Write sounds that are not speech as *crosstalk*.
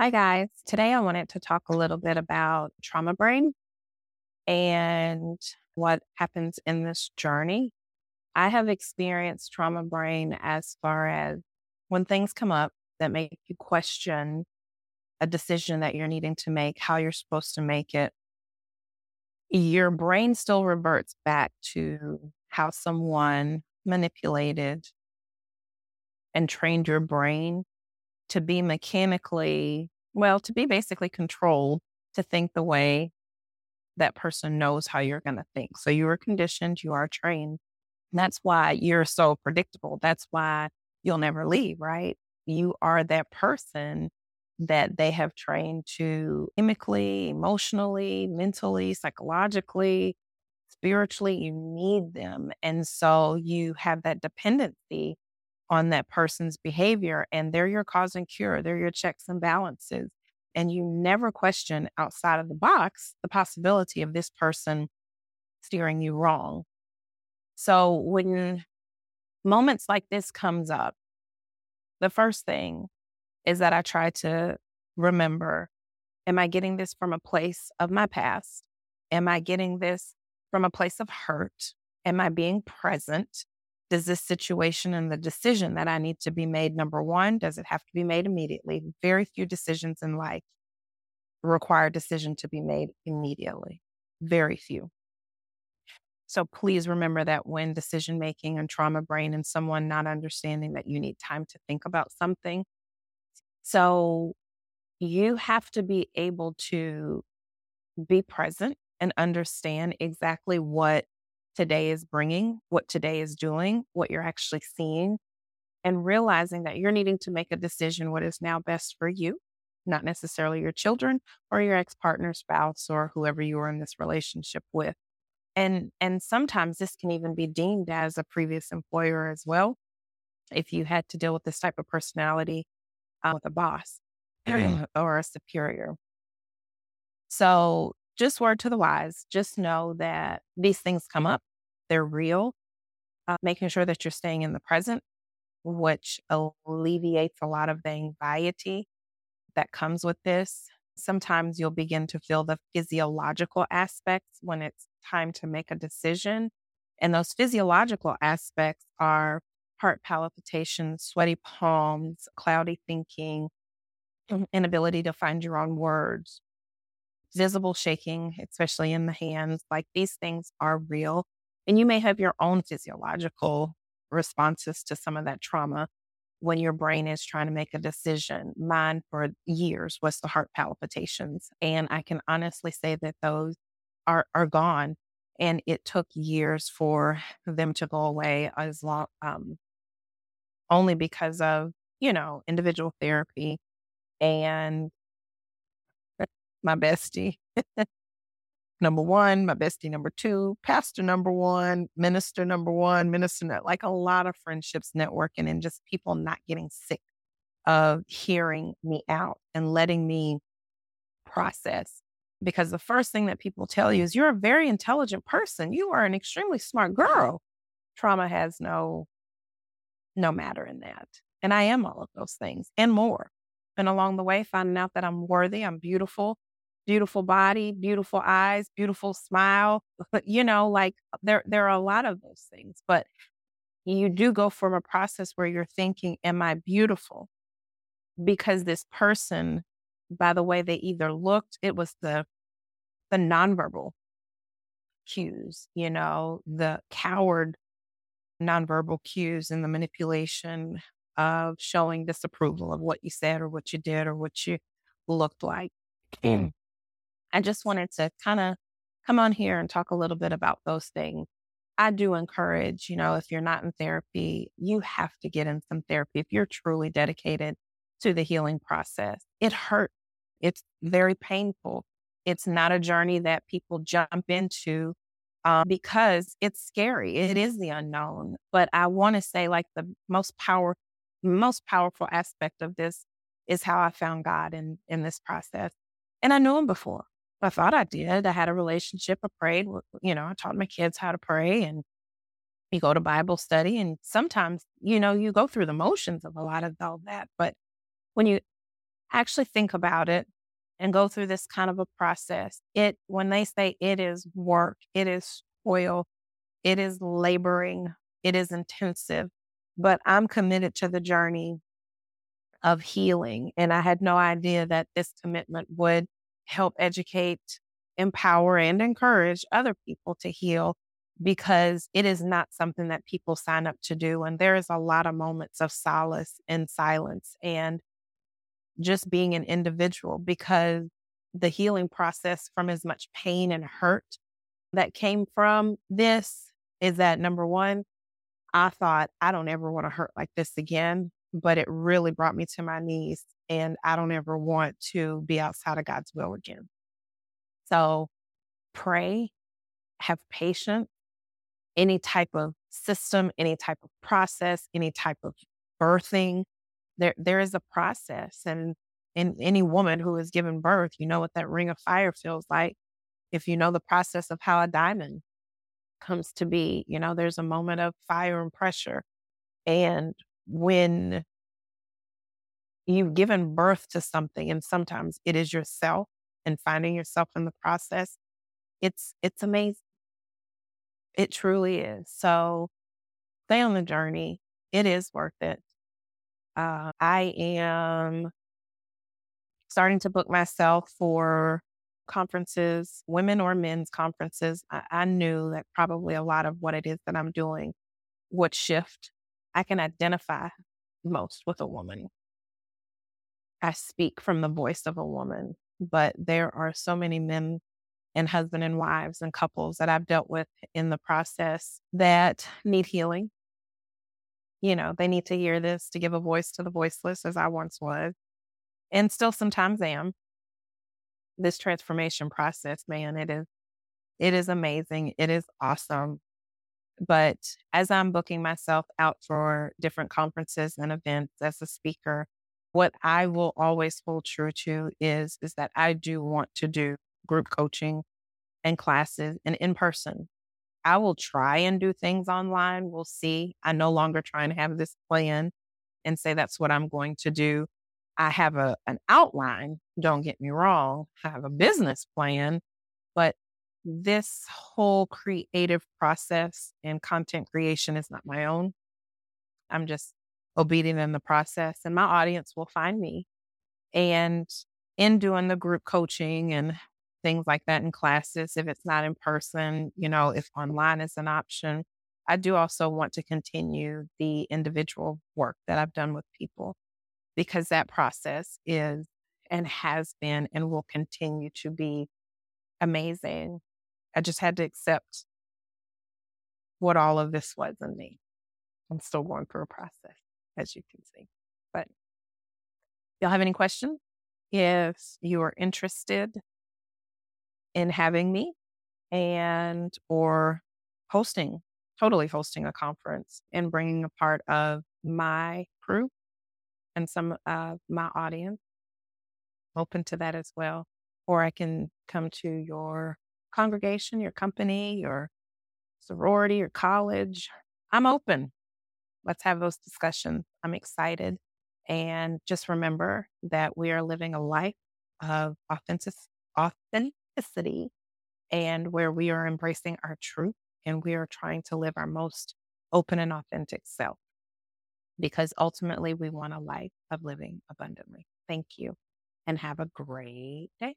Hi, guys. Today I wanted to talk a little bit about trauma brain and what happens in this journey. I have experienced trauma brain as far as when things come up that make you question a decision that you're needing to make, how you're supposed to make it. Your brain still reverts back to how someone manipulated and trained your brain to be mechanically, well, to be basically controlled to think the way that person knows how you're going to think. So you are conditioned, you are trained. That's why you're so predictable. That's why you'll never leave, right? You are that person that they have trained to chemically, emotionally, mentally, psychologically, spiritually. You need them. And so you have that dependency on that person's behavior and they're your cause and cure, they're your checks and balances. And you never question outside of the box the possibility of this person steering you wrong. So when moments like this comes up, the first thing is that I try to remember, am I getting this from a place of my past? Am I getting this from a place of hurt? Am I being present? Does this situation and the decision that I need to be made, number one, does it have to be made immediately? Very few decisions in life require a decision to be made immediately. Very few. So please remember that when decision making and trauma brain and someone not understanding that you need time to think about something. So you have to be able to be present and understand exactly what today is bringing, what today is doing, what you're actually seeing, and realizing that you're needing to make a decision what is now best for you, not necessarily your children or your ex partner, spouse, or whoever you are in this relationship with. And, and sometimes this can even be deemed as a previous employer as well. If you had to deal with this type of personality uh, with a boss *clears throat* or a superior. So, just word to the wise, just know that these things come up they're real, uh, making sure that you're staying in the present, which alleviates a lot of the anxiety that comes with this. Sometimes you'll begin to feel the physiological aspects when it's time to make a decision. And those physiological aspects are heart palpitations, sweaty palms, cloudy thinking, inability to find your own words, visible shaking, especially in the hands. Like these things are real. And you may have your own physiological responses to some of that trauma when your brain is trying to make a decision. Mine for years was the heart palpitations. And I can honestly say that those are, are gone. And it took years for them to go away as long, um, only because of, you know, individual therapy and my bestie *laughs* number one, my bestie number two, pastor number one, minister number one, minister, like a lot of friendships, networking, and just people not getting sick of hearing me out and letting me process. Because the first thing that people tell you is you're a very intelligent person. You are an extremely smart girl. Trauma has no no matter in that. And I am all of those things and more. And along the way, finding out that I'm worthy, I'm beautiful, beautiful body, beautiful eyes, beautiful smile. *laughs* You know, like there there are a lot of those things, but you do go from a process where you're thinking, am I beautiful? Because this person, by the way they either looked, it was the the nonverbal cues, you know, the coward nonverbal cues and the manipulation of showing disapproval of what you said or what you did or what you looked like. *clears throat* Mm. I just wanted to kind of come on here and talk a little bit about those things. I do encourage, you know, if you're not in therapy, you have to get in some therapy if you're truly dedicated to the healing process. It hurts. It's very painful. It's not a journey that people jump into um, because it's scary. It is the unknown. But I want to say, like the most power, most powerful aspect of this is how I found God in in this process, and I knew Him before. I thought I did. I had a relationship. I prayed. You know, I taught my kids how to pray and you go to Bible study. And sometimes, you know, you go through the motions of a lot of all that. But when you actually think about it and go through this kind of a process. It when they say it is work, it is toil, it is laboring, it is intensive, but I'm committed to the journey of healing. And I had no idea that this commitment would help educate, empower, and encourage other people to heal because it is not something that people sign up to do. And there is a lot of moments of solace and silence and just being an individual because the healing process from as much pain and hurt that came from this is that number one, I thought, I don't ever want to hurt like this again, but it really brought me to my knees. And I don't ever want to be outside of God's will again. So pray, have patience, any type of system, any type of process, any type of birthing. There, there is a process. And in any woman who has given birth, you know what that ring of fire feels like. If you know the process of how a diamond comes to be. You know, there's a moment of fire and pressure. And when you've given birth to something, and sometimes it is yourself and finding yourself in the process, it's it's amazing. It truly is. So stay on the journey. It is worth it. Uh, I am starting to book myself for conferences, women or men's conferences, I, I knew that probably a lot of what it is that I'm doing would shift. I can identify most with a woman. I speak from the voice of a woman, but there are so many men and husband and wives and couples that I've dealt with in the process that need healing. You know, they need to hear this to give a voice to the voiceless, as I once was, and still sometimes am this transformation process, man, it is it is amazing. It is awesome. But as I'm booking myself out for different conferences and events as a speaker, what I will always hold true to is is that I do want to do group coaching and classes and in person. I will try and do things online. We'll see. I no longer try and have this plan and say that's what I'm going to do. I have a an outline, don't get me wrong. I have a business plan, but this whole creative process and content creation is not my own. I'm just obedient in the process and my audience will find me. And in doing the group coaching and things like that in classes, if it's not in person, you know, if online is an option, I do also want to continue the individual work that I've done with people because that process is and has been and will continue to be amazing. I just had to accept what all of this was in me. I'm still going through a process, as you can see. But y'all have any questions? If you are interested in having me and or hosting, totally hosting a conference and bringing a part of my crew and some of my audience open to that as well. Or I can come to your congregation, your company, your sorority, your college. I'm open. Let's have those discussions. I'm excited. And just remember that we are living a life of authentic, authenticity and where we are embracing our truth and we are trying to live our most open and authentic self because ultimately we want a life of living abundantly. Thank you and have a great day.